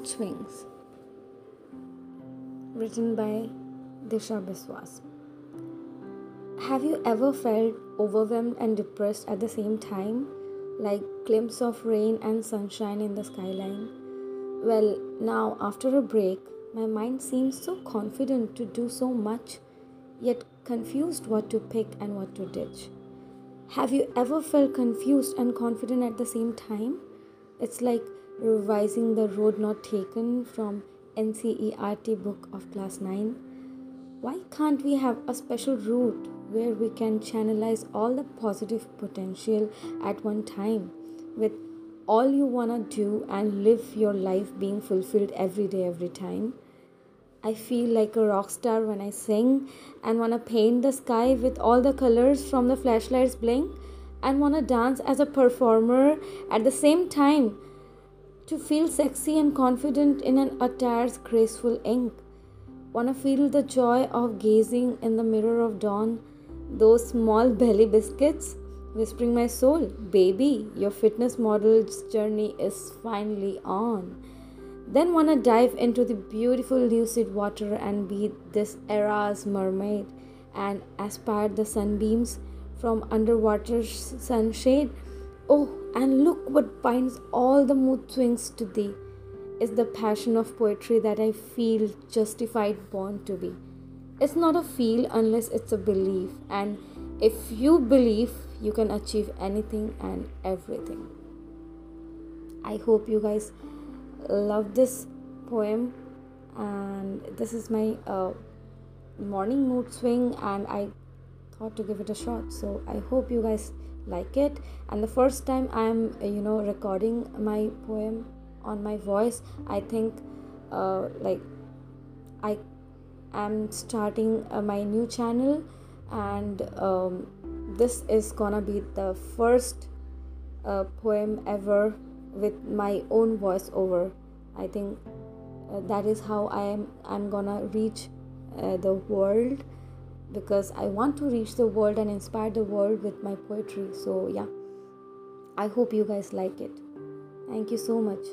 Mood Swings, written by Disha Biswas. Have you ever felt overwhelmed and depressed at the same time, like glimpse of rain and sunshine in the skyline? Well, now after a break, my mind seems so confident to do so much, yet confused what to pick and what to ditch. Have you ever felt confused and confident at the same time? It's like revising the road not taken from NCERT book of class 9. Why can't we have a special route where we can channelize all the positive potential at one time with all you want to do and live your life being fulfilled every day, every time? I feel like a rock star when I sing and want to paint the sky with all the colors from the flashlights blink and want to dance as a performer at the same time to feel sexy and confident in an attire's graceful ink. Wanna feel the joy of gazing in the mirror of dawn, those small belly biscuits, whispering my soul, baby, your fitness model's journey is finally on. Then wanna dive into the beautiful lucid water and be this era's mermaid and aspire the sunbeams from underwater sunshade. Oh, and look what binds all the mood swings to thee is the passion of poetry that I feel justified born to be. It's not a feel unless it's a belief, and if you believe, you can achieve anything and everything. I hope you guys love this poem, and this is my uh, morning mood swing, and I thought to give it a shot. So I hope you guys like it. And the first time i'm uh, you know recording my poem on my voice i think uh, like i am starting uh, my new channel. And um, this is gonna be the first uh, poem ever with my own voice over i think uh, that is how i am i'm gonna reach uh, the world because I want to reach the world and inspire the world with my poetry. So, yeah, I hope you guys like it. Thank you so much.